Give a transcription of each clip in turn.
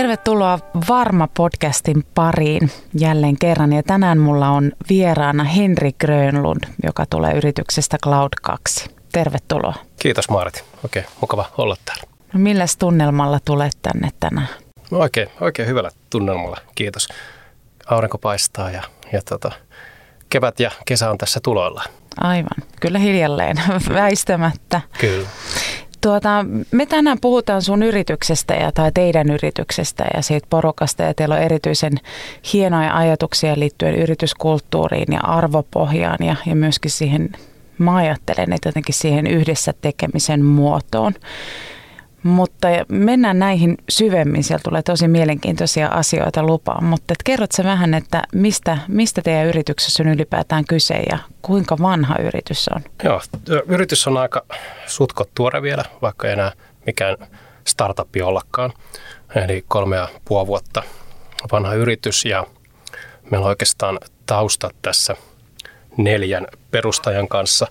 Tervetuloa Varma-podcastin pariin jälleen kerran. Ja tänään mulla on vieraana Henri Grönlund, joka tulee yrityksestä Cloud2. Tervetuloa. Kiitos Maarit. Okei, mukava olla täällä. No milläs tunnelmalla tulet tänne tänään? No oikein, oikein hyvällä tunnelmalla, kiitos. Aurinko paistaa ja, ja tota, kevät ja kesä on tässä tuloilla. Aivan, kyllä hiljalleen, väistämättä. Kyllä. Tuota, me tänään puhutaan sun yrityksestä ja, tai teidän yrityksestä ja siitä porukasta ja teillä on erityisen hienoja ajatuksia liittyen yrityskulttuuriin ja arvopohjaan ja, ja myöskin siihen, mä ajattelen, että jotenkin siihen yhdessä tekemisen muotoon. Mutta mennään näihin syvemmin, siellä tulee tosi mielenkiintoisia asioita lupaan, mutta et kerrot sä vähän, että mistä, mistä teidän yrityksessä on ylipäätään kyse ja kuinka vanha yritys on? Joo, yritys on aika sutkot tuore vielä, vaikka ei enää mikään startup ollakaan. Eli kolme ja puoli vuotta vanha yritys ja meillä on oikeastaan taustat tässä neljän perustajan kanssa,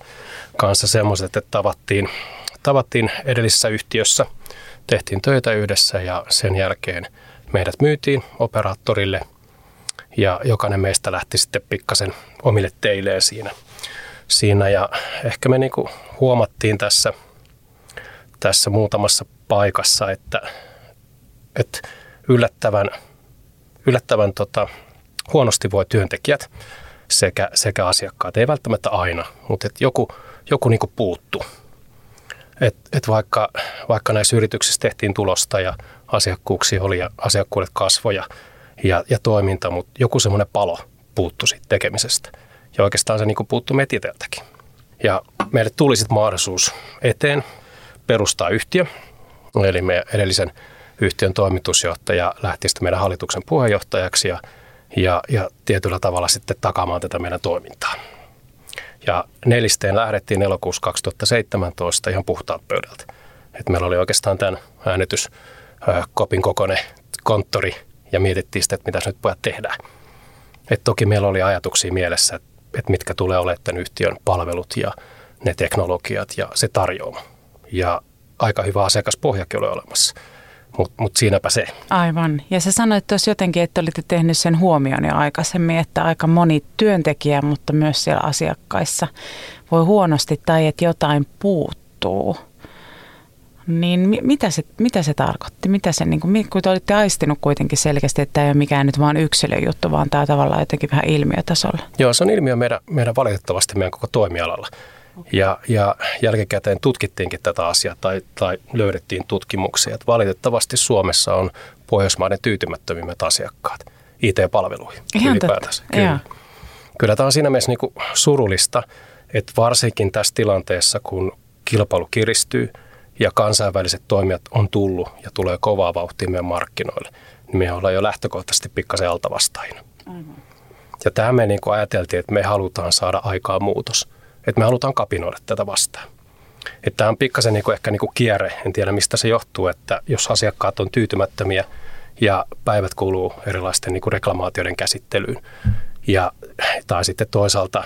kanssa semmoiset, että tavattiin, tavattiin edellisessä yhtiössä – tehtiin töitä yhdessä ja sen jälkeen meidät myytiin operaattorille ja jokainen meistä lähti sitten pikkasen omille teilleen siinä. siinä ja ehkä me niin huomattiin tässä, tässä muutamassa paikassa, että, että yllättävän, yllättävän tota, huonosti voi työntekijät sekä, sekä asiakkaat, ei välttämättä aina, mutta että joku, joku niin puuttuu et, et vaikka, vaikka näissä yrityksissä tehtiin tulosta ja asiakkuuksia oli ja asiakkuudet kasvoja ja, ja toiminta, mutta joku semmoinen palo puuttu siitä tekemisestä. Ja oikeastaan se niin puuttui meitä itseltäkin. Ja meille tuli sitten mahdollisuus eteen perustaa yhtiö. Eli me edellisen yhtiön toimitusjohtaja lähti sitten meidän hallituksen puheenjohtajaksi ja, ja, ja tietyllä tavalla sitten takaamaan tätä meidän toimintaa. Ja nelisteen lähdettiin elokuussa 2017 ihan puhtaat pöydältä. Et meillä oli oikeastaan tämän äänetys kopin kokoinen konttori ja mietittiin sitä, että mitä nyt pojat tehdään. Et toki meillä oli ajatuksia mielessä, että, että mitkä tulee olemaan tämän yhtiön palvelut ja ne teknologiat ja se tarjoama. Ja aika hyvä asiakaspohjakin oli olemassa mutta mut siinäpä se. Aivan. Ja sä sanoit tuossa jotenkin, että olitte tehnyt sen huomioon jo aikaisemmin, että aika moni työntekijä, mutta myös siellä asiakkaissa voi huonosti tai että jotain puuttuu. Niin mitä se, mitä se tarkoitti? Mitä se, niin kuin, kun te olitte aistinut kuitenkin selkeästi, että tämä ei ole mikään nyt vain yksilöjuttu, vaan tämä tavallaan jotenkin vähän ilmiötasolla. Joo, se on ilmiö meidän, meidän valitettavasti meidän koko toimialalla. Ja, ja jälkikäteen tutkittiinkin tätä asiaa tai, tai löydettiin tutkimuksia, että valitettavasti Suomessa on Pohjoismaiden tyytymättömimmät asiakkaat IT-palveluihin Ihan ylipäätänsä. Kyllä. Kyllä tämä on siinä mielessä niin surullista, että varsinkin tässä tilanteessa, kun kilpailu kiristyy ja kansainväliset toimijat on tullut ja tulee kovaa vauhtia meidän markkinoille, niin me ollaan jo lähtökohtaisesti pikkasen altavastaajina. Ja tämä me niin ajateltiin, että me halutaan saada aikaa muutos – että me halutaan kapinoida tätä vastaan. Että tämä on pikkasen niin kuin ehkä niin kuin kierre, en tiedä mistä se johtuu, että jos asiakkaat on tyytymättömiä ja päivät kuluu erilaisten niin kuin reklamaatioiden käsittelyyn, ja, tai sitten toisaalta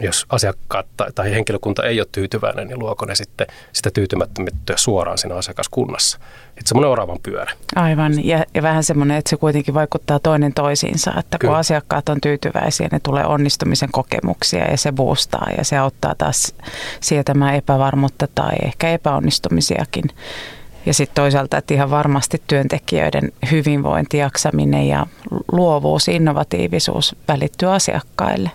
jos asiakkaat tai, tai henkilökunta ei ole tyytyväinen, niin luoko ne sitten sitä tyytymättömyyttä suoraan siinä asiakaskunnassa. Että semmoinen oravan pyörä. Aivan, ja, ja vähän semmoinen, että se kuitenkin vaikuttaa toinen toisiinsa, että Kyllä. kun asiakkaat on tyytyväisiä, ne tulee onnistumisen kokemuksia ja se boostaa ja se auttaa taas sietämään epävarmuutta tai ehkä epäonnistumisiakin. Ja sitten toisaalta, että ihan varmasti työntekijöiden hyvinvointi, jaksaminen ja luovuus, innovatiivisuus välittyy asiakkaille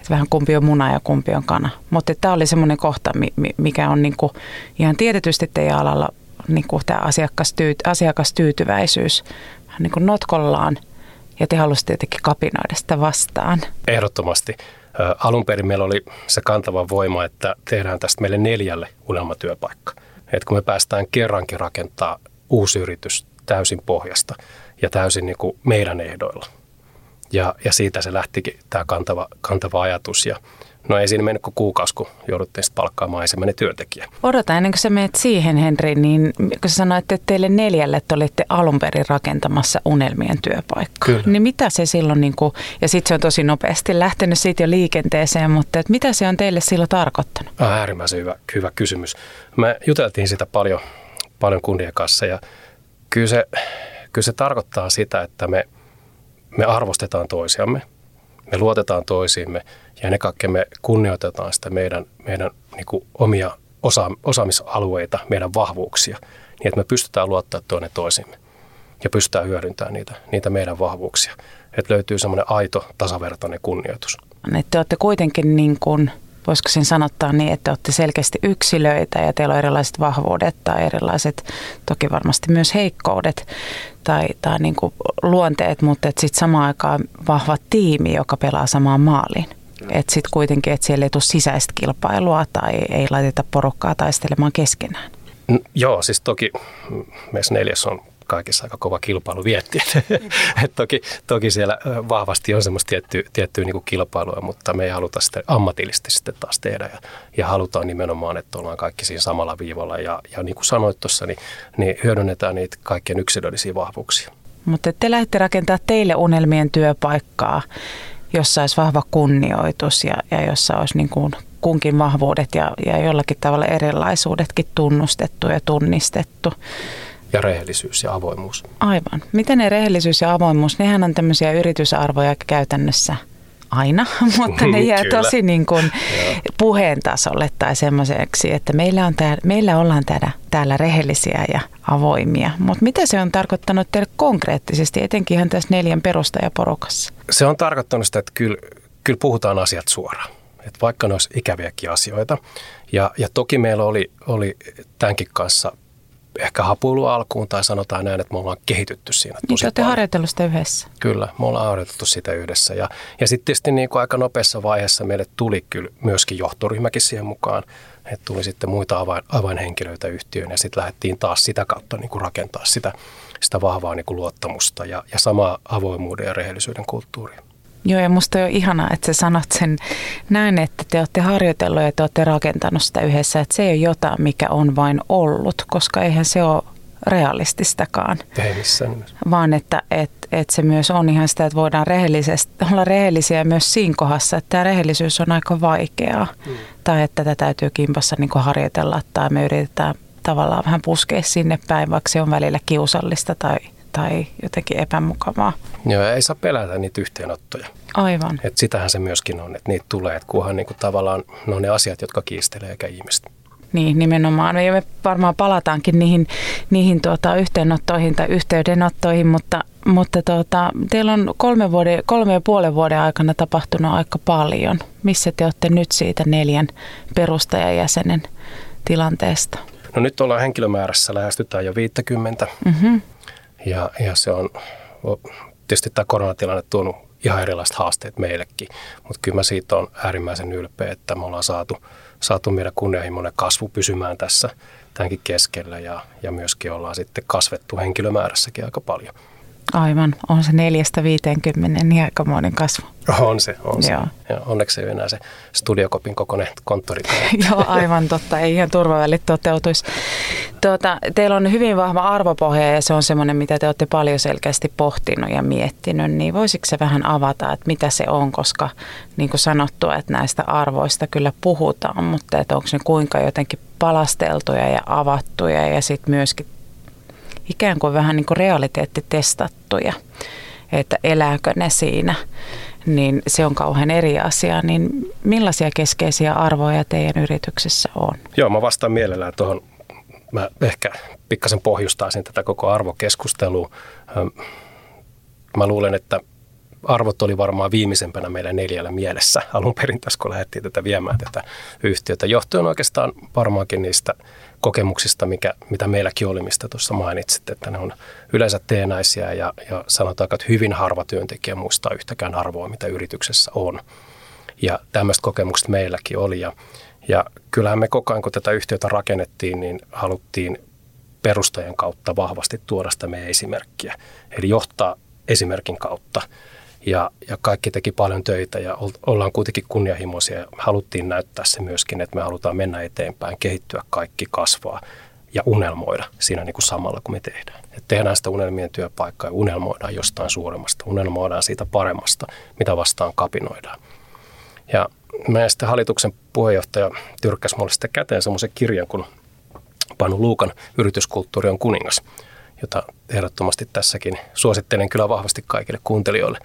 että vähän kumpi on muna ja kumpi on kana. Mutta tämä oli semmoinen kohta, mikä on niinku ihan tietysti teidän alalla niinku tämä asiakastyyt, asiakastyytyväisyys vähän niin kuin notkollaan ja te halusitte jotenkin kapinoida sitä vastaan. Ehdottomasti. Alun perin meillä oli se kantava voima, että tehdään tästä meille neljälle unelmatyöpaikka. Et kun me päästään kerrankin rakentaa uusi yritys täysin pohjasta ja täysin niin kuin meidän ehdoilla – ja, ja siitä se lähtikin tämä kantava, kantava ajatus. Ja no ei siinä mennyt kuin kuukausi, kun jouduttiin sitten palkkaamaan ensimmäinen työntekijä. Odota ennen kuin sä menet siihen, Henri, niin kun sä sanoit, että teille neljälle että olitte alun perin rakentamassa unelmien työpaikka. Kyllä. Niin mitä se silloin, niin kuin, ja sitten se on tosi nopeasti lähtenyt siitä jo liikenteeseen, mutta että mitä se on teille silloin tarkoittanut? Ah, äärimmäisen hyvä, hyvä kysymys. Me juteltiin sitä paljon, paljon kundien kanssa ja kyllä se, Kyllä se tarkoittaa sitä, että me, me arvostetaan toisiamme, me luotetaan toisiimme ja ennen kaikkea me kunnioitetaan sitä meidän, meidän niin kuin omia osa, osaamisalueita, meidän vahvuuksia, niin että me pystytään luottaa toinen toisimme ja pystytään hyödyntämään niitä, niitä meidän vahvuuksia. Että löytyy semmoinen aito, tasavertainen kunnioitus. Että te olette kuitenkin niin kuin, voisiko sen sanottaa niin, että olette selkeästi yksilöitä ja teillä on erilaiset vahvuudet tai erilaiset, toki varmasti myös heikkoudet tai, tai niin kuin luonteet, mutta sitten samaan aikaan vahva tiimi, joka pelaa samaan maaliin. Että sitten kuitenkin, että siellä ei tule sisäistä kilpailua tai ei laiteta porukkaa taistelemaan keskenään. Joo, siis toki meissä neljäs on kaikissa aika kova kilpailu vietti. Et toki, toki siellä vahvasti on semmoista tiettyä, tiettyä niin kilpailua, mutta me ei haluta sitä ammatillisesti sitten taas tehdä. Ja, ja halutaan nimenomaan, että ollaan kaikki siinä samalla viivalla. Ja, ja niin kuin sanoit tuossa, niin, niin hyödynnetään niitä kaikkien yksilöllisiä vahvuuksia. Mutta te lähdette rakentamaan teille unelmien työpaikkaa, jossa olisi vahva kunnioitus ja, ja jossa olisi niin kuin kunkin vahvuudet ja, ja jollakin tavalla erilaisuudetkin tunnustettu ja tunnistettu ja rehellisyys ja avoimuus. Aivan. Miten ne rehellisyys ja avoimuus, nehän on tämmöisiä yritysarvoja käytännössä aina, mutta ne jää tosi niin kuin puheen tasolle tai semmoiseksi, että meillä, on täällä, meillä ollaan täällä, täällä rehellisiä ja avoimia. Mutta mitä se on tarkoittanut teille konkreettisesti, etenkin ihan tässä neljän perustajaporukassa? Se on tarkoittanut sitä, että kyllä, kyllä puhutaan asiat suoraan. Että vaikka ne olisi ikäviäkin asioita. Ja, ja toki meillä oli, oli tämänkin kanssa ehkä hapuilu alkuun tai sanotaan näin, että me ollaan kehitytty siinä niin, tosi niin, paljon. harjoitellut sitä yhdessä. Kyllä, me ollaan harjoiteltu sitä yhdessä. Ja, ja sitten tietysti niin kuin aika nopeassa vaiheessa meille tuli kyllä myöskin johtoryhmäkin siihen mukaan. Että tuli sitten muita avain, avainhenkilöitä yhtiöön ja sitten lähdettiin taas sitä kautta niin kuin rakentaa sitä, sitä vahvaa niin kuin luottamusta ja, ja samaa avoimuuden ja rehellisyyden kulttuuria. Joo, ja musta on ihanaa, että sä sanot sen näin, että te olette harjoitellut ja te olette rakentanut sitä yhdessä, että se ei ole jotain, mikä on vain ollut, koska eihän se ole realististakaan. Ei missään Vaan että et, et se myös on ihan sitä, että voidaan rehellisesti, olla rehellisiä myös siinä kohdassa, että tämä rehellisyys on aika vaikeaa. Mm. Tai että tätä täytyy kimpassa niin harjoitella tai me yritetään tavallaan vähän puskea sinne päin, vaikka se on välillä kiusallista tai tai jotenkin epämukavaa. Joo, ei saa pelätä niitä yhteenottoja. Aivan. Et sitähän se myöskin on, että niitä tulee, että kunhan niinku tavallaan ne on ne asiat, jotka kiistelee eikä ihmiset. Niin, nimenomaan. Ja me varmaan palataankin niihin, niihin tuota, yhteenottoihin tai yhteydenottoihin, mutta, mutta tuota, teillä on kolme, vuoden, kolme ja puolen vuoden aikana tapahtunut aika paljon. Missä te olette nyt siitä neljän perustajajäsenen tilanteesta? No nyt ollaan henkilömäärässä, lähestytään jo 50. Mm-hmm. Ja, ja se on tietysti tämä koronatilanne tuonut ihan erilaiset haasteet meillekin, mutta kyllä mä siitä on äärimmäisen ylpeä, että me ollaan saatu, saatu meidän kunnianhimoinen kasvu pysymään tässä tämänkin keskellä ja, ja myöskin ollaan sitten kasvettu henkilömäärässäkin aika paljon. Aivan, on se neljästä 50 niin aikamoinen kasvu. On se, on se. Joo. Ja onneksi ei ole enää se studiokopin kokoinen konttori. Joo, aivan totta, ei ihan turvavälit toteutuisi. Tuota, teillä on hyvin vahva arvopohja ja se on semmoinen, mitä te olette paljon selkeästi pohtinut ja miettinyt, niin voisiko se vähän avata, että mitä se on, koska niin kuin sanottua, että näistä arvoista kyllä puhutaan, mutta että onko ne kuinka jotenkin palasteltuja ja avattuja ja sitten myöskin ikään kuin vähän niin kuin realiteettitestattuja, että elääkö ne siinä, niin se on kauhean eri asia. Niin millaisia keskeisiä arvoja teidän yrityksessä on? Joo, mä vastaan mielellään tuohon. Mä ehkä pikkasen pohjustaisin tätä koko arvokeskustelua. Mä luulen, että arvot oli varmaan viimeisempänä meillä neljällä mielessä alun perin tässä, kun lähdettiin tätä viemään tätä yhtiötä. Johtuen oikeastaan varmaankin niistä kokemuksista, mikä, mitä meilläkin oli, mistä tuossa mainitsit, että ne on yleensä teenäisiä ja, ja sanotaan, että hyvin harva työntekijä muistaa yhtäkään arvoa, mitä yrityksessä on. Ja tämmöistä kokemukset meilläkin oli ja, ja kyllähän me koko ajan, kun tätä yhtiötä rakennettiin, niin haluttiin perustajien kautta vahvasti tuoda sitä meidän esimerkkiä. Eli johtaa esimerkin kautta – ja, ja kaikki teki paljon töitä ja ollaan kuitenkin kunnianhimoisia ja haluttiin näyttää se myöskin, että me halutaan mennä eteenpäin, kehittyä kaikki, kasvaa ja unelmoida siinä niin kuin samalla kuin me tehdään. Et tehdään sitä unelmien työpaikkaa ja unelmoidaan jostain suuremmasta, unelmoidaan siitä paremmasta, mitä vastaan kapinoidaan. Ja meidän sitten hallituksen puheenjohtaja tyrkkäsi mulle sitten käteen semmoisen kirjan kuin Panu Luukan Yrityskulttuuri on kuningas – jota ehdottomasti tässäkin suosittelen kyllä vahvasti kaikille kuuntelijoille.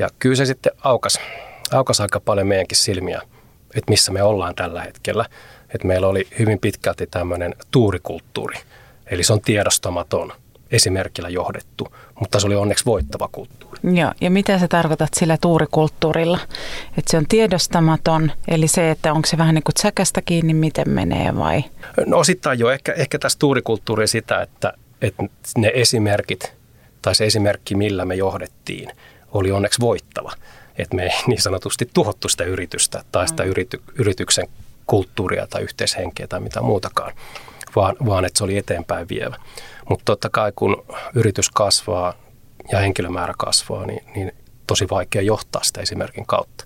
Ja kyllä se sitten aukas, aukas aika paljon meidänkin silmiä, että missä me ollaan tällä hetkellä. Että meillä oli hyvin pitkälti tämmöinen tuurikulttuuri, eli se on tiedostamaton esimerkillä johdettu, mutta se oli onneksi voittava kulttuuri. Joo, ja mitä sä tarkoitat sillä tuurikulttuurilla? Että se on tiedostamaton, eli se, että onko se vähän niin kuin säkästä kiinni, miten menee vai? No osittain jo, ehkä, ehkä tässä tuurikulttuuri sitä, että, että ne esimerkit tai se esimerkki, millä me johdettiin, oli onneksi voittava. Että me ei niin sanotusti tuhottu sitä yritystä tai sitä mm. yrity, yrityksen kulttuuria tai yhteishenkeä tai mitä muutakaan, vaan, vaan että se oli eteenpäin vievä. Mutta totta kai kun yritys kasvaa ja henkilömäärä kasvaa, niin, niin tosi vaikea johtaa sitä esimerkin kautta,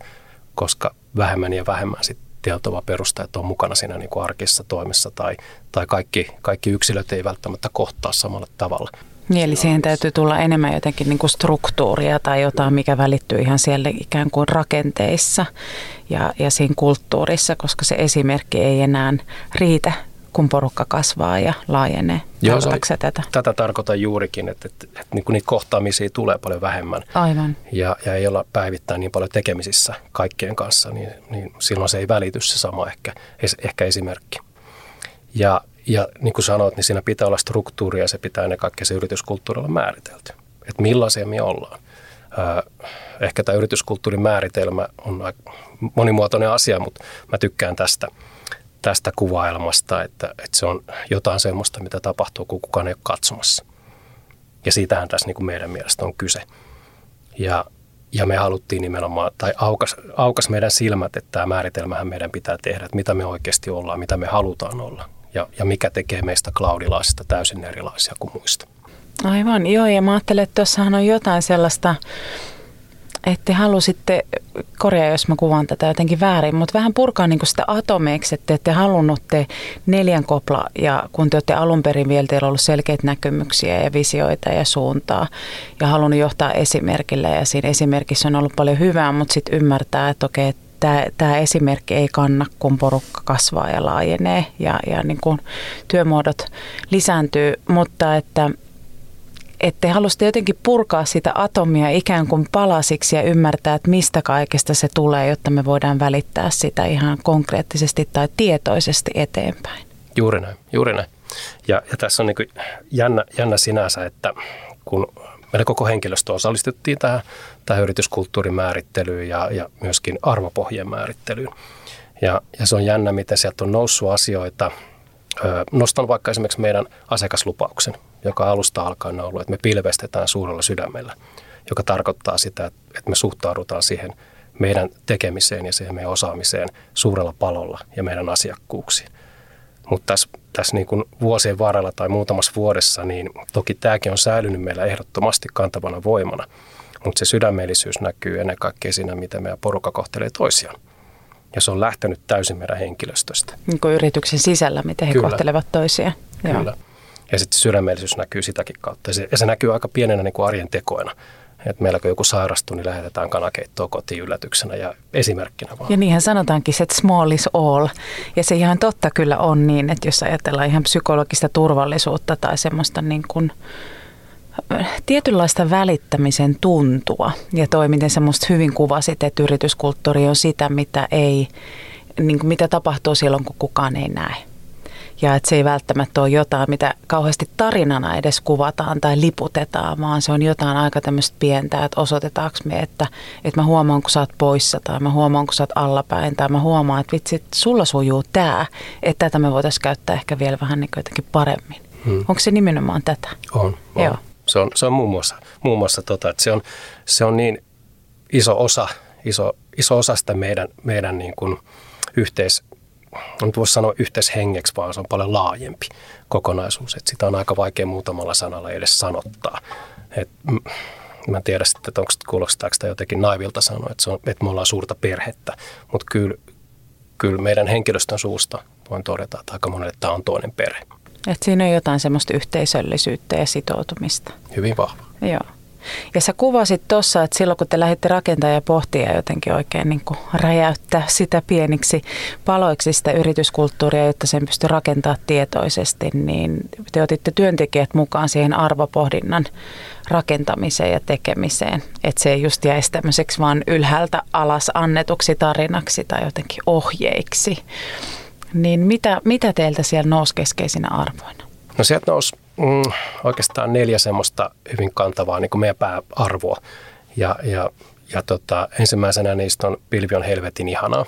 koska vähemmän ja vähemmän sitten tietoa perustajat on mukana siinä niin kuin arkisessa toimessa tai, tai kaikki, kaikki yksilöt ei välttämättä kohtaa samalla tavalla. Niin, eli siihen täytyy tulla enemmän jotenkin niin kuin struktuuria tai jotain, mikä välittyy ihan siellä ikään kuin rakenteissa ja, ja siinä kulttuurissa, koska se esimerkki ei enää riitä kun porukka kasvaa ja laajenee. Joo, se, tätä? Tätä tarkoitan juurikin, että, että, että, että niin niitä kohtaamisia tulee paljon vähemmän. Aivan. Ja, ja ei olla päivittäin niin paljon tekemisissä kaikkien kanssa, niin, niin silloin se ei välity se sama ehkä, ehkä esimerkki. Ja, ja niin kuin sanoit, niin siinä pitää olla struktuuria ja se pitää ennen kaikkea se yrityskulttuuri olla määritelty. Että millaisia me ollaan. Ehkä tämä yrityskulttuurin määritelmä on monimuotoinen asia, mutta mä tykkään tästä – tästä kuvailmasta, että, että se on jotain semmoista, mitä tapahtuu, kun kukaan ei ole katsomassa. Ja siitähän tässä niin kuin meidän mielestä on kyse. Ja, ja me haluttiin nimenomaan, tai aukas, aukas meidän silmät, että tämä määritelmähän meidän pitää tehdä, että mitä me oikeasti ollaan, mitä me halutaan olla. Ja, ja mikä tekee meistä cloudilaisista täysin erilaisia kuin muista. Aivan, joo, ja mä ajattelen, että tuossahan on jotain sellaista, että te halusitte, korjaa jos mä kuvaan tätä jotenkin väärin, mutta vähän purkaa niin sitä atomeiksi, että te halunnut te neljän kopla ja kun te olette alun perin vielä, teillä on ollut selkeitä näkemyksiä ja visioita ja suuntaa ja halunnut johtaa esimerkillä ja siinä esimerkissä on ollut paljon hyvää, mutta sitten ymmärtää, että okei, tämä, tämä esimerkki ei kanna, kun porukka kasvaa ja laajenee ja, ja niin kuin työmuodot lisääntyy, mutta että – että te halusitte jotenkin purkaa sitä atomia ikään kuin palasiksi ja ymmärtää, että mistä kaikesta se tulee, jotta me voidaan välittää sitä ihan konkreettisesti tai tietoisesti eteenpäin. Juuri näin, juuri näin. Ja, ja tässä on niin jännä, jännä sinänsä, että kun meidän koko henkilöstö osallistuttiin tähän, tähän yrityskulttuurin määrittelyyn ja, ja myöskin arvopohjien määrittelyyn. Ja, ja se on jännä, miten sieltä on noussut asioita. Nostan vaikka esimerkiksi meidän asiakaslupauksen, joka alusta alkaen on ollut, että me pilvestetään suurella sydämellä, joka tarkoittaa sitä, että me suhtaudutaan siihen meidän tekemiseen ja siihen meidän osaamiseen suurella palolla ja meidän asiakkuuksiin. Mutta tässä, tässä niin kuin vuosien varrella tai muutamassa vuodessa, niin toki tämäkin on säilynyt meillä ehdottomasti kantavana voimana, mutta se sydämellisyys näkyy ennen kaikkea siinä, miten meidän porukka kohtelee toisiaan. Ja se on lähtenyt täysin meidän henkilöstöstä. Niin kuin yrityksen sisällä, miten he Kyllä. kohtelevat toisiaan. Kyllä. Joo. Ja sitten sydämellisyys näkyy sitäkin kautta. Ja se, ja se näkyy aika pienenä niin kuin arjen tekoina. Että meillä kun joku sairastuu, niin lähetetään kanakeittoa kotiin yllätyksenä ja esimerkkinä vaan. Ja niinhän sanotaankin, että small is all. Ja se ihan totta kyllä on niin, että jos ajatellaan ihan psykologista turvallisuutta tai semmoista niin kuin tietynlaista välittämisen tuntua ja toi, miten semmoista hyvin kuvasit, että yrityskulttuuri on sitä, mitä ei, niin kuin mitä tapahtuu silloin, kun kukaan ei näe ja että se ei välttämättä ole jotain, mitä kauheasti tarinana edes kuvataan tai liputetaan, vaan se on jotain aika tämmöistä pientä, että osoitetaanko me, että, että mä huomaan, kun sä oot poissa tai mä huomaan, kun sä oot allapäin tai mä huomaan, että vitsi, sulla sujuu tämä, että tätä me voitaisiin käyttää ehkä vielä vähän niin jotenkin paremmin. Hmm. Onko se nimenomaan tätä? On, on. Joo. Se on, se on muun muassa, muun muassa tota, että se on, se on niin iso osa, iso, iso osa sitä meidän, meidän niin kuin yhteis, nyt voisi sanoa yhteishengeksi, vaan se on paljon laajempi kokonaisuus. Että sitä on aika vaikea muutamalla sanalla edes sanottaa. Et, mä en tiedä sitten, että onko kuulostaako sitä jotenkin naivilta sanoa, että, se on, että me ollaan suurta perhettä, mutta kyllä, kyllä meidän henkilöstön suusta voin todeta, että aika monelle tämä on toinen perhe. Et siinä on jotain semmoista yhteisöllisyyttä ja sitoutumista. Hyvin vahva. Joo. Ja sä kuvasit tuossa, että silloin kun te lähditte rakentamaan ja pohtia jotenkin oikein niin kuin räjäyttää sitä pieniksi paloiksi sitä yrityskulttuuria, jotta sen pystyy rakentamaan tietoisesti, niin te otitte työntekijät mukaan siihen arvopohdinnan rakentamiseen ja tekemiseen. Että se ei just jäisi tämmöiseksi vaan ylhäältä alas annetuksi tarinaksi tai jotenkin ohjeiksi. Niin mitä, mitä teiltä siellä nousi keskeisinä arvoina? No sieltä nousi mm, oikeastaan neljä semmoista hyvin kantavaa niin kuin meidän pääarvoa. Ja, ja, ja tota, ensimmäisenä niistä on pilvi on helvetin ihanaa.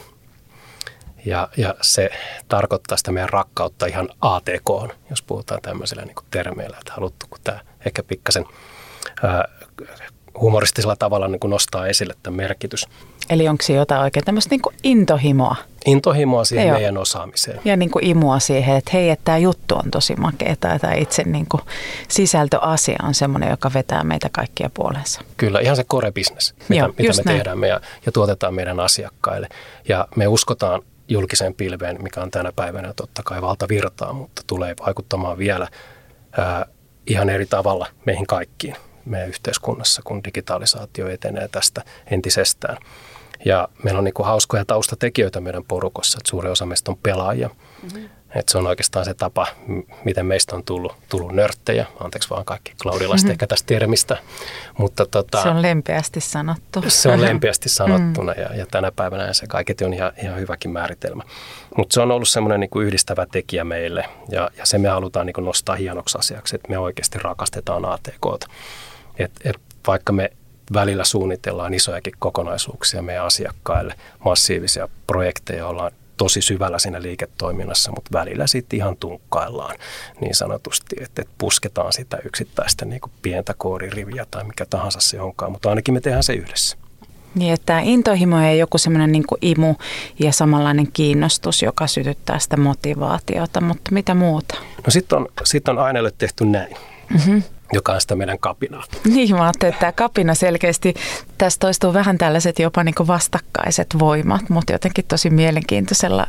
Ja, ja se tarkoittaa sitä meidän rakkautta ihan ATK, jos puhutaan tämmöisellä niin termeillä, että haluttu, kun tämä ehkä pikkasen humoristisella tavalla niin kuin nostaa esille tämän merkitys. Eli onko se jotain oikein tämmöistä niin intohimoa? Intohimoa siihen Joo. meidän osaamiseen. Ja niin kuin imua siihen, että hei, että tämä juttu on tosi makea tai tämä itse niin kuin sisältöasia on semmoinen, joka vetää meitä kaikkia puolensa. Kyllä, ihan se core business, mitä, Joo, mitä me näin. tehdään me ja, ja tuotetaan meidän asiakkaille. Ja me uskotaan julkiseen pilveen, mikä on tänä päivänä totta kai valtavirtaa, mutta tulee vaikuttamaan vielä ää, ihan eri tavalla meihin kaikkiin meidän yhteiskunnassa, kun digitalisaatio etenee tästä entisestään. Ja meillä on niin kuin hauskoja taustatekijöitä meidän porukossa, että suurin osa meistä on pelaajia. Mm-hmm. Että se on oikeastaan se tapa, miten meistä on tullut, tullut nörttejä. Anteeksi vaan kaikki klaudilaiset mm-hmm. ehkä tästä termistä. Mutta tota, se on lempeästi sanottu. Se on lempeästi sanottuna mm. ja, ja tänä päivänä se kaiketi on ihan, ihan hyväkin määritelmä. Mutta se on ollut semmoinen niin yhdistävä tekijä meille ja, ja se me halutaan niin nostaa hienoksi asiaksi, että me oikeasti rakastetaan ATKta. Et, et vaikka me välillä suunnitellaan isojakin kokonaisuuksia meidän asiakkaille, massiivisia projekteja, ollaan tosi syvällä siinä liiketoiminnassa, mutta välillä sitten ihan tunkkaillaan niin sanotusti, että, että pusketaan sitä yksittäistä niin kuin pientä koodiriviä tai mikä tahansa se onkaan, mutta ainakin me tehdään se yhdessä. Niin, että intohimo ei joku semmoinen niin imu ja samanlainen kiinnostus, joka sytyttää sitä motivaatiota, mutta mitä muuta? No sitten on, sit on aineelle tehty näin. Mm-hmm joka on sitä meidän kapinaa. Niin, mä ajattelin, että tämä kapina selkeästi, tässä toistuu vähän tällaiset jopa niin vastakkaiset voimat, mutta jotenkin tosi mielenkiintoisella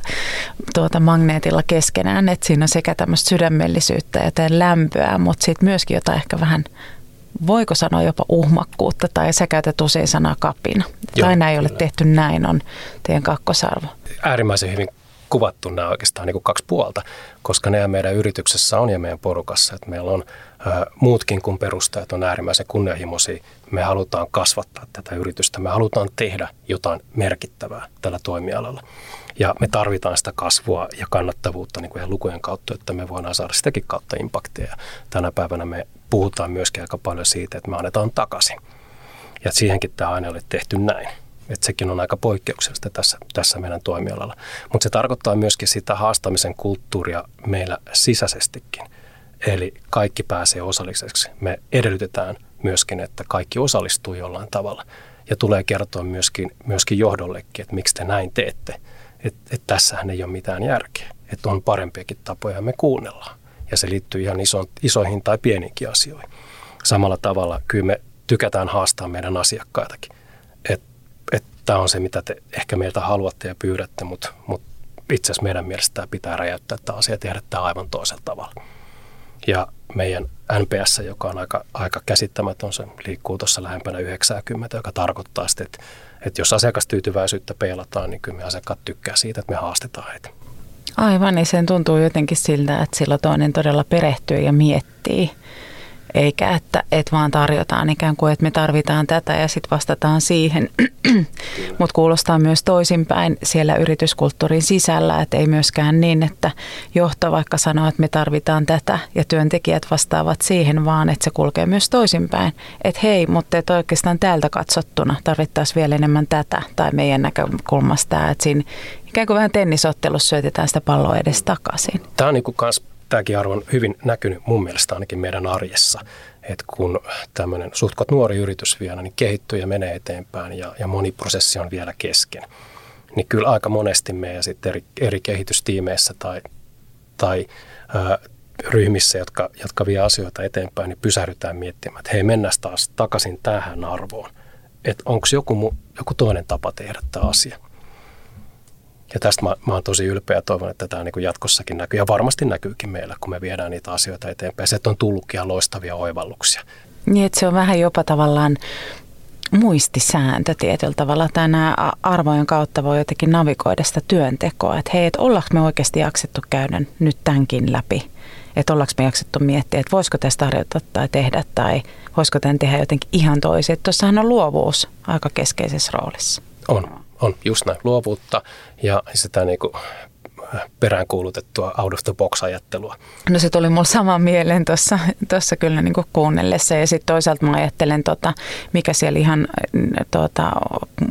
tuota magneetilla keskenään, että siinä on sekä tämmöistä sydämellisyyttä ja lämpöä, mutta sitten myöskin jotain ehkä vähän voiko sanoa jopa uhmakkuutta, tai sä käytät usein sanaa kapina. Joo, Aina ei kyllä. ole tehty näin, on teidän kakkosarvo. Äärimmäisen hyvin kuvattu nämä oikeastaan niin kuin kaksi puolta, koska ne meidän yrityksessä on ja meidän porukassa, että meillä on muutkin kuin perustajat on äärimmäisen kunnianhimoisia. Me halutaan kasvattaa tätä yritystä, me halutaan tehdä jotain merkittävää tällä toimialalla. Ja me tarvitaan sitä kasvua ja kannattavuutta niin kuin ihan lukujen kautta, että me voidaan saada sitäkin kautta impakteja. Tänä päivänä me puhutaan myöskin aika paljon siitä, että me annetaan takaisin. Ja siihenkin tämä aina oli tehty näin. Että sekin on aika poikkeuksellista tässä, tässä meidän toimialalla. Mutta se tarkoittaa myöskin sitä haastamisen kulttuuria meillä sisäisestikin – Eli kaikki pääsee osalliseksi. Me edellytetään myöskin, että kaikki osallistuu jollain tavalla. Ja tulee kertoa myöskin, myöskin johdollekin, että miksi te näin teette. Että et tässähän ei ole mitään järkeä. Että on parempiakin tapoja me kuunnellaan. Ja se liittyy ihan iso, isoihin tai pieniinkin asioihin. Samalla tavalla kyllä me tykätään haastaa meidän asiakkaitakin. Että et tämä on se, mitä te ehkä meiltä haluatte ja pyydätte, mutta, mutta itse asiassa meidän mielestä tämä pitää räjäyttää tämä asia ja tehdä tämä aivan toisella tavalla ja meidän NPS, joka on aika, aika käsittämätön, se liikkuu tuossa lähempänä 90, joka tarkoittaa sitten, että, että jos asiakastyytyväisyyttä peilataan, niin kyllä me asiakkaat tykkää siitä, että me haastetaan heitä. Aivan, niin sen tuntuu jotenkin siltä, että sillä toinen todella perehtyy ja miettii – eikä että, että vaan tarjotaan ikään kuin, että me tarvitaan tätä ja sitten vastataan siihen. Mutta kuulostaa myös toisinpäin siellä yrityskulttuurin sisällä, että ei myöskään niin, että johto vaikka sanoo, että me tarvitaan tätä ja työntekijät vastaavat siihen, vaan että se kulkee myös toisinpäin. Että hei, mutta et oikeastaan täältä katsottuna tarvittaisiin vielä enemmän tätä tai meidän näkökulmasta että siinä ikään kuin vähän tennisottelussa syötetään sitä palloa edes takaisin. Tämä on niin kuin tämäkin arvo on hyvin näkynyt mun mielestä ainakin meidän arjessa, että kun tämmöinen suhtkot nuori yritys vielä niin kehittyy ja menee eteenpäin ja, ja moni prosessi on vielä kesken, niin kyllä aika monesti meidän sitten eri, eri kehitystiimeissä tai, tai ää, ryhmissä, jotka, jotka vie asioita eteenpäin, niin pysähdytään miettimään, että hei, mennään taas takaisin tähän arvoon. Että onko joku, joku toinen tapa tehdä tämä asia. Ja tästä mä, mä oon tosi ylpeä ja toivon, että tämä niin jatkossakin näkyy. Ja varmasti näkyykin meillä, kun me viedään niitä asioita eteenpäin. Se on tullutkin ihan loistavia oivalluksia. Niin, että se on vähän jopa tavallaan muistisääntö tietyllä tavalla. Tai nämä arvojen kautta voi jotenkin navigoida sitä työntekoa, että hei, että ollaanko me oikeasti jaksettu käydä nyt tämänkin läpi. Että ollaanko me jaksettu miettiä, että voisiko tästä tarjota tai tehdä tai voisiko tämän tehdä jotenkin ihan toisin. Tuossahan on luovuus aika keskeisessä roolissa. On, on just näin luovuutta ja sitä niin kuin peräänkuulutettua out of the box ajattelua. No se tuli mulle saman mieleen tuossa kyllä niin kuunnellessa ja sitten toisaalta mä ajattelen, tota, mikä siellä ihan tota,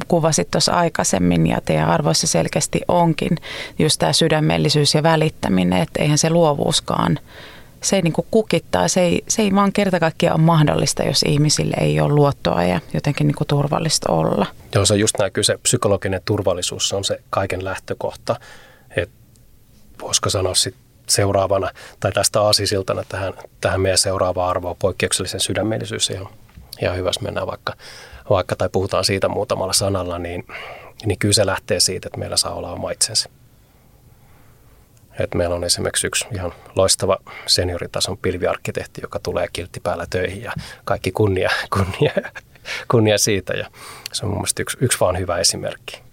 kuvasit tuossa aikaisemmin ja teidän arvoissa selkeästi onkin, just tämä sydämellisyys ja välittäminen, että eihän se luovuuskaan se ei niin kuin kukittaa, se ei, se ei vaan kerta kaikkiaan ole mahdollista, jos ihmisille ei ole luottoa ja jotenkin niin kuin turvallista olla. Joo, se on just näin, kyllä se psykologinen turvallisuus on se kaiken lähtökohta voisiko sanoa sitten seuraavana tai tästä aasisiltana tähän, tähän meidän seuraavaan arvoon poikkeuksellisen sydämellisyys. Ja ihan hyvä, jos mennään vaikka, vaikka tai puhutaan siitä muutamalla sanalla, niin, niin kyllä se lähtee siitä, että meillä saa olla oma itsensä. Et meillä on esimerkiksi yksi ihan loistava senioritason pilviarkkitehti, joka tulee kilttipäällä töihin ja kaikki kunnia, kunnia, kunnia siitä. Ja se on mun mielestä yksi, yksi vaan hyvä esimerkki.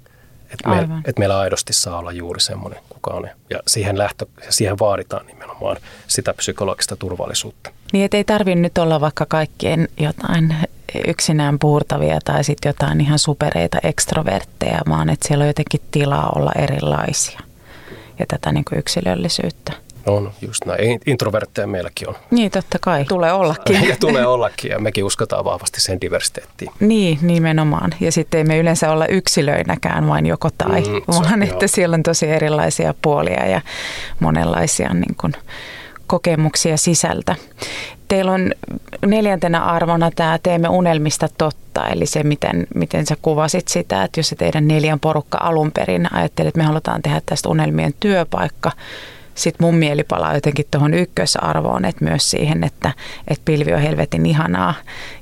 Että me, et meillä aidosti saa olla juuri semmoinen, kuka on. Ja siihen, lähtö, siihen vaaditaan nimenomaan sitä psykologista turvallisuutta. Niin, että ei tarvitse nyt olla vaikka kaikkien jotain yksinään puurtavia tai sitten jotain ihan supereita ekstrovertteja, vaan että siellä on jotenkin tilaa olla erilaisia ja tätä niin kuin yksilöllisyyttä. On, just näin. Introvertteja meilläkin on. Niin, totta kai. Tulee ollakin. Ja tulee ollakin, ja mekin uskotaan vahvasti sen diversiteettiin. Niin, nimenomaan. Ja sitten ei me yleensä olla yksilöinäkään vain joko tai, mm, vaan on, että joo. siellä on tosi erilaisia puolia ja monenlaisia niin kuin, kokemuksia sisältä. Teillä on neljäntenä arvona tämä Teemme unelmista totta, eli se, miten, miten sä kuvasit sitä, että jos se teidän neljän porukka alun perin ajattelee, että me halutaan tehdä tästä unelmien työpaikka, sitten mun mieli palaa jotenkin tuohon ykkösarvoon, että myös siihen, että, että pilvi on helvetin ihanaa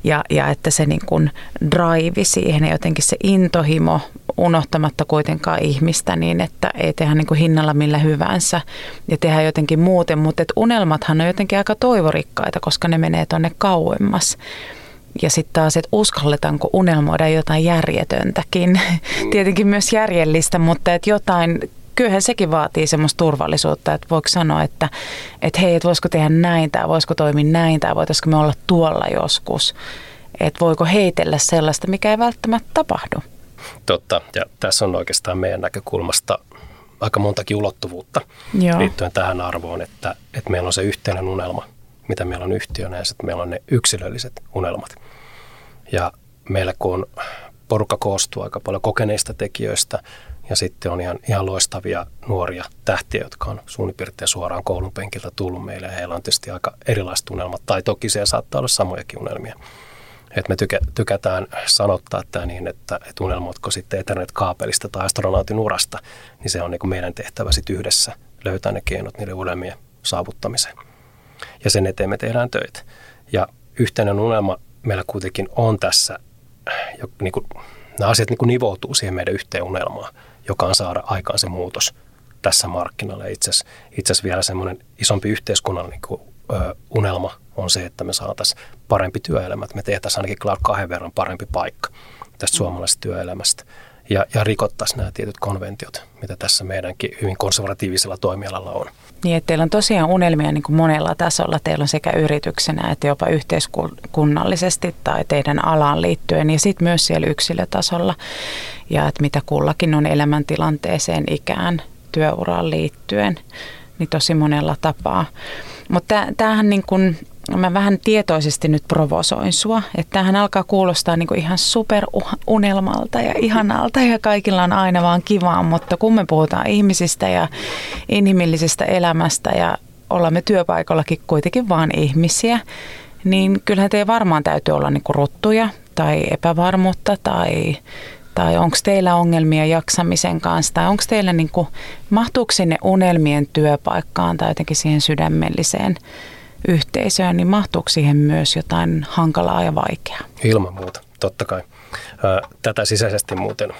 ja, ja että se niin kuin drive siihen ja jotenkin se intohimo unohtamatta kuitenkaan ihmistä niin, että ei tehdä niin kuin hinnalla millä hyvänsä ja tehdä jotenkin muuten, mutta että unelmathan on jotenkin aika toivorikkaita, koska ne menee tuonne kauemmas. Ja sitten taas, että uskalletaanko unelmoida jotain järjetöntäkin. Mm. Tietenkin myös järjellistä, mutta että jotain kyllähän sekin vaatii semmoista turvallisuutta, että voiko sanoa, että, että hei, että voisiko tehdä näin tai voisiko toimia näin tai voitaisiko me olla tuolla joskus. Että voiko heitellä sellaista, mikä ei välttämättä tapahdu. Totta, ja tässä on oikeastaan meidän näkökulmasta aika montakin ulottuvuutta Joo. liittyen tähän arvoon, että, että meillä on se yhteinen unelma, mitä meillä on yhtiönä, ja sitten meillä on ne yksilölliset unelmat. Ja meillä kun porukka koostuu aika paljon kokeneista tekijöistä, ja sitten on ihan, ihan loistavia nuoria tähtiä, jotka on suunnilleen suoraan koulun penkiltä tullut meille. Ja heillä on tietysti aika erilaiset unelmat, tai toki siellä saattaa olla samojakin unelmia. Et me tykä, tykätään sanottaa tämä niin, että, että unelmoitko sitten Ethernet-kaapelista tai astronautin urasta, niin se on niin kuin meidän tehtävä sitten yhdessä löytää ne keinot niille unelmien saavuttamiseen. Ja sen eteen me tehdään töitä. Ja yhteinen unelma meillä kuitenkin on tässä, jo, niin kuin, nämä asiat niin kuin nivoutuu siihen meidän yhteen unelmaan – joka on saada aikaan se muutos tässä markkinoilla. Itse asiassa vielä semmoinen isompi yhteiskunnallinen niin ö, unelma on se, että me saataisiin parempi työelämä, että me tehtäisiin ainakin kahden verran parempi paikka tästä suomalaisesta työelämästä ja, ja rikottaisiin nämä tietyt konventiot, mitä tässä meidänkin hyvin konservatiivisella toimialalla on. Niin, että teillä on tosiaan unelmia niin kuin monella tasolla. Teillä on sekä yrityksenä että jopa yhteiskunnallisesti tai teidän alaan liittyen ja sitten myös siellä yksilötasolla. Ja että mitä kullakin on elämäntilanteeseen, ikään, työuraan liittyen, niin tosi monella tapaa. Mutta tämähän niin kuin, mä vähän tietoisesti nyt provosoin sua, että tämähän alkaa kuulostaa niin kuin ihan superunelmalta ja ihanalta ja kaikilla on aina vaan kivaa, mutta kun me puhutaan ihmisistä ja inhimillisestä elämästä ja olemme työpaikallakin kuitenkin vaan ihmisiä, niin kyllähän teidän varmaan täytyy olla niin kuin ruttuja tai epävarmuutta tai tai onko teillä ongelmia jaksamisen kanssa, tai onko teillä, niin kuin, mahtuuko sinne unelmien työpaikkaan tai jotenkin siihen sydämelliseen yhteisöön, niin mahtuuko siihen myös jotain hankalaa ja vaikeaa? Ilman muuta, totta kai. Tätä sisäisesti muuten,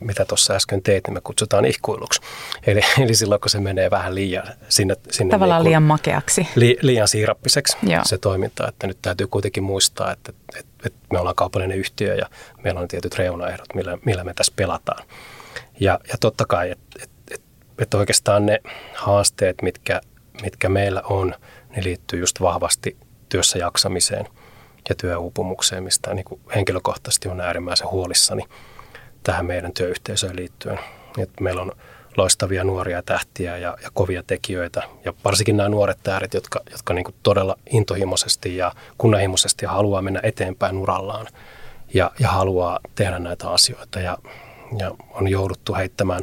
mitä tuossa äsken teit, niin me kutsutaan ihkuiluksi. Eli, eli silloin, kun se menee vähän liian sinne... sinne Tavallaan niin liian makeaksi. Li, liian siirappiseksi Joo. se toiminta, että nyt täytyy kuitenkin muistaa, että, että, että me ollaan kaupallinen yhtiö ja meillä on tietyt reunaehdot, millä, millä me tässä pelataan. Ja, ja totta kai, että, että, että, että oikeastaan ne haasteet, mitkä, mitkä meillä on, ne liittyy just vahvasti työssä jaksamiseen – ja työuupumukseen, mistä niin kuin henkilökohtaisesti on äärimmäisen huolissani tähän meidän työyhteisöön liittyen. Et meillä on loistavia nuoria tähtiä ja, ja kovia tekijöitä ja varsinkin nämä nuoret tähdet, jotka, jotka niin todella intohimoisesti ja kunnianhimoisesti haluaa mennä eteenpäin urallaan ja, ja haluaa tehdä näitä asioita ja, ja on jouduttu heittämään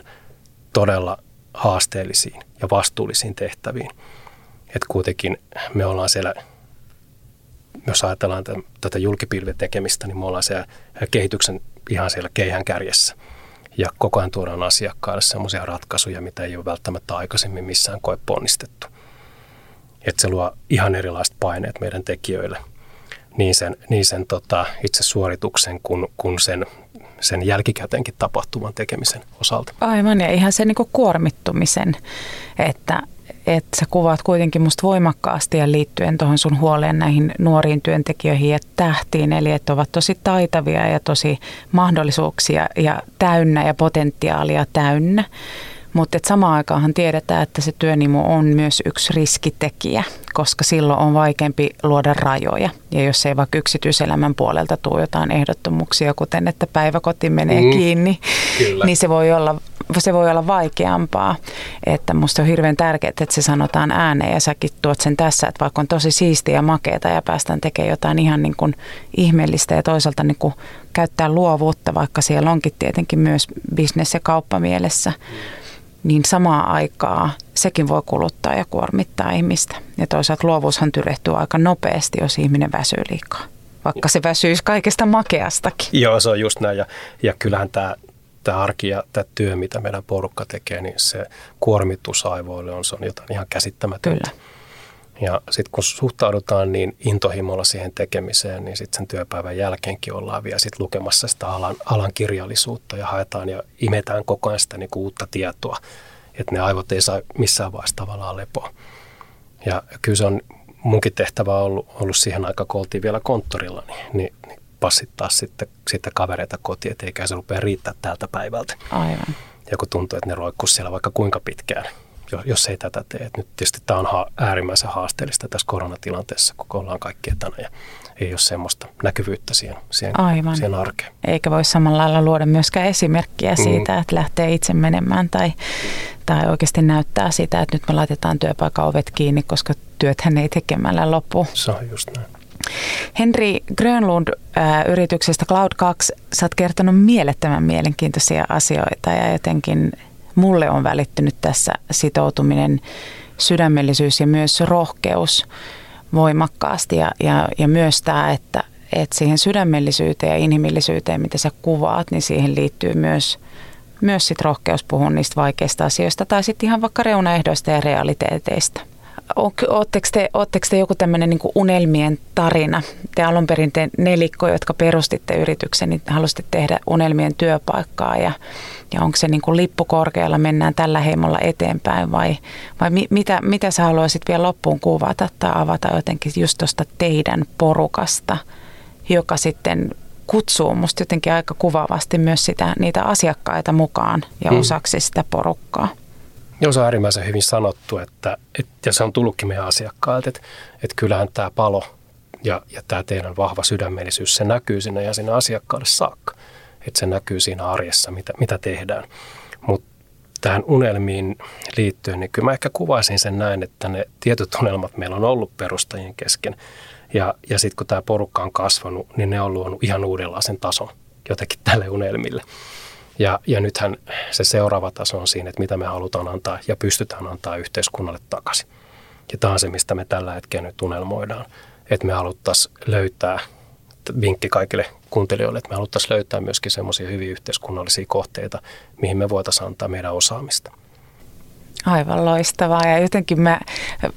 todella haasteellisiin ja vastuullisiin tehtäviin. Et kuitenkin me ollaan siellä jos ajatellaan tämän, tätä julkipilvetekemistä, niin me ollaan siellä kehityksen ihan siellä keihän kärjessä. Ja koko ajan tuodaan asiakkaille sellaisia ratkaisuja, mitä ei ole välttämättä aikaisemmin missään koe ponnistettu. Että se luo ihan erilaiset paineet meidän tekijöille, niin sen, niin sen tota, itse suorituksen kuin, kuin sen, sen jälkikäteenkin tapahtuvan tekemisen osalta. Aivan, ja ihan sen niin kuormittumisen, että että sä kuvaat kuitenkin musta voimakkaasti ja liittyen tuohon sun huoleen näihin nuoriin työntekijöihin ja tähtiin, eli että ovat tosi taitavia ja tosi mahdollisuuksia ja täynnä ja potentiaalia täynnä. Mutta samaan aikaanhan tiedetään, että se työnimu on myös yksi riskitekijä, koska silloin on vaikeampi luoda rajoja. Ja jos ei vaikka yksityiselämän puolelta tule jotain ehdottomuuksia, kuten että päiväkoti menee mm, kiinni, kyllä. niin se voi, olla, se voi olla vaikeampaa. Että musta on hirveän tärkeää, että se sanotaan ääneen ja säkin tuot sen tässä, että vaikka on tosi siistiä ja makeata ja päästään tekemään jotain ihan niin kuin ihmeellistä ja toisaalta niin kuin käyttää luovuutta, vaikka siellä onkin tietenkin myös bisnes- ja kauppamielessä. Niin samaa aikaa sekin voi kuluttaa ja kuormittaa ihmistä. Ja toisaalta luovuushan tyrehtyy aika nopeasti, jos ihminen väsyy liikaa, vaikka se väsyisi kaikesta makeastakin. Joo, se on just näin. Ja, ja kyllähän tämä, tämä arki ja tämä työ, mitä meidän porukka tekee, niin se kuormitus aivoille on, se on jotain ihan käsittämätöntä. Kyllä. Ja sitten kun suhtaudutaan niin intohimolla siihen tekemiseen, niin sitten sen työpäivän jälkeenkin ollaan vielä sit lukemassa sitä alan, alan kirjallisuutta ja haetaan ja imetään koko ajan sitä niin uutta tietoa, että ne aivot ei saa missään vaiheessa tavallaan lepoa. Ja kyllä se on munkin tehtävä ollut, ollut siihen aikaan, kun oltiin vielä konttorilla, niin, niin, niin passittaa sitten, sitten kavereita kotiin, että eikä se rupea riittää tältä päivältä. Aivan. Ja kun tuntuu, että ne roikkuu siellä vaikka kuinka pitkään, jos ei tätä tee. Et nyt tietysti tämä on äärimmäisen haasteellista tässä koronatilanteessa, kun ollaan kaikki etänä ja ei ole semmoista näkyvyyttä siihen, siihen, Aivan. siihen arkeen. Eikä voi samalla lailla luoda myöskään esimerkkiä mm. siitä, mm. että lähtee itse menemään tai, tai oikeasti näyttää sitä, että nyt me laitetaan työpaikan ovet kiinni, koska työthän ei tekemällä lopu. Se on just näin. Henri Grönlund äh, yrityksestä Cloud2, sä oot kertonut mielettömän mielenkiintoisia asioita ja jotenkin mulle on välittynyt tässä sitoutuminen, sydämellisyys ja myös rohkeus voimakkaasti. Ja, ja, ja myös tämä, että, että siihen sydämellisyyteen ja inhimillisyyteen, mitä sä kuvaat, niin siihen liittyy myös, myös sit rohkeus puhua niistä vaikeista asioista tai sitten ihan vaikka reunaehdoista ja realiteeteista. Oletteko te, te joku tämmöinen niin unelmien tarina? Te alun perin te nelikko, jotka perustitte yrityksen, niin halusitte tehdä unelmien työpaikkaa ja, ja onko se niin kuin lippu korkealla, mennään tällä heimolla eteenpäin vai, vai mi, mitä, mitä sä haluaisit vielä loppuun kuvata tai avata jotenkin just tuosta teidän porukasta, joka sitten kutsuu musta jotenkin aika kuvaavasti myös sitä, niitä asiakkaita mukaan ja hmm. osaksi sitä porukkaa. Joo, se on äärimmäisen hyvin sanottu, että, et, ja se on tullutkin meidän asiakkailta, että, että kyllähän tämä palo ja, ja tämä teidän vahva sydämellisyys, se näkyy sinne ja sinne asiakkaalle saakka. Että se näkyy siinä arjessa, mitä, mitä tehdään. Mutta tähän unelmiin liittyen, niin kyllä mä ehkä kuvaisin sen näin, että ne tietyt unelmat meillä on ollut perustajien kesken. Ja, ja sitten kun tämä porukka on kasvanut, niin ne on luonut ihan uudenlaisen tason jotenkin tälle unelmille. Ja, ja nythän se seuraava taso on siinä, että mitä me halutaan antaa ja pystytään antaa yhteiskunnalle takaisin. Ja tämä on se, mistä me tällä hetkellä nyt unelmoidaan. Että me haluttaisiin löytää, vinkki kaikille kuuntelijoille, että me haluttaisiin löytää myöskin semmoisia hyviä yhteiskunnallisia kohteita, mihin me voitaisiin antaa meidän osaamista. Aivan loistavaa ja jotenkin mä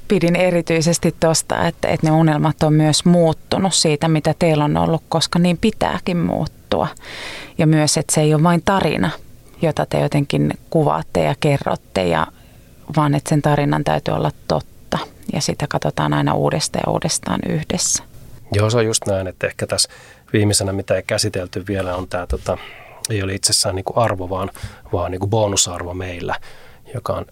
pidin erityisesti tuosta, että, että ne unelmat on myös muuttunut siitä, mitä teillä on ollut, koska niin pitääkin muuttua juttua. Ja myös, että se ei ole vain tarina, jota te jotenkin kuvaatte ja kerrotte, ja, vaan että sen tarinan täytyy olla totta. Ja sitä katsotaan aina uudestaan ja uudestaan yhdessä. Joo, se on just näin, että ehkä tässä viimeisenä, mitä ei käsitelty vielä, on tämä, tota, ei ole itsessään niin kuin arvo, vaan, vaan niin kuin bonusarvo meillä, joka, on,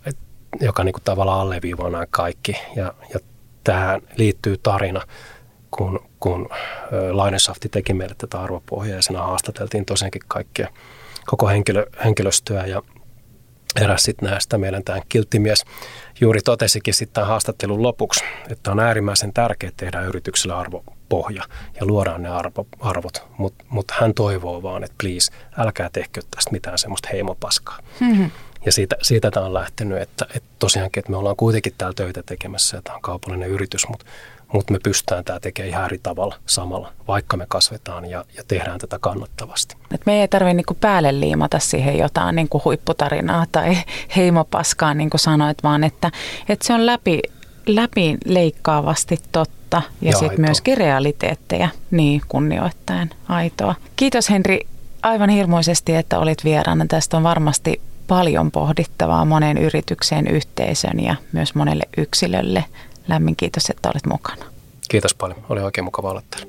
joka niin kuin tavallaan alleviivaa nämä kaikki. Ja, ja tähän liittyy tarina, kun, kun Lainesafti teki meille tätä arvopohjaa ja siinä haastateltiin tosiaankin kaikkia, koko henkilö, henkilöstöä ja eräs sitten näistä meidän tämä kilttimies juuri totesikin sitten haastattelun lopuksi, että on äärimmäisen tärkeää tehdä yritykselle arvopohja ja luodaan ne arvo, arvot, mutta mut hän toivoo vaan, että please, älkää tehkö tästä mitään semmoista heimopaskaa. Mm-hmm. Ja siitä, siitä tämä on lähtenyt, että, että tosiaankin, että me ollaan kuitenkin täällä töitä tekemässä ja tämä on kaupallinen yritys, mutta mutta me pystytään tämä tekemään ihan eri tavalla samalla, vaikka me kasvetaan ja, ja tehdään tätä kannattavasti. Et me ei tarvitse niinku päälle liimata siihen jotain niinku huipputarinaa tai heimopaskaa, niin kuin sanoit, vaan että, että se on läpi, läpi leikkaavasti totta ja, ja sitten myöskin realiteetteja niin kunnioittaen aitoa. Kiitos Henri aivan hirmuisesti, että olit vieraana. Tästä on varmasti paljon pohdittavaa monen yritykseen, yhteisön ja myös monelle yksilölle. Lämmin kiitos, että olet mukana. Kiitos paljon. Oli oikein mukava olla täällä.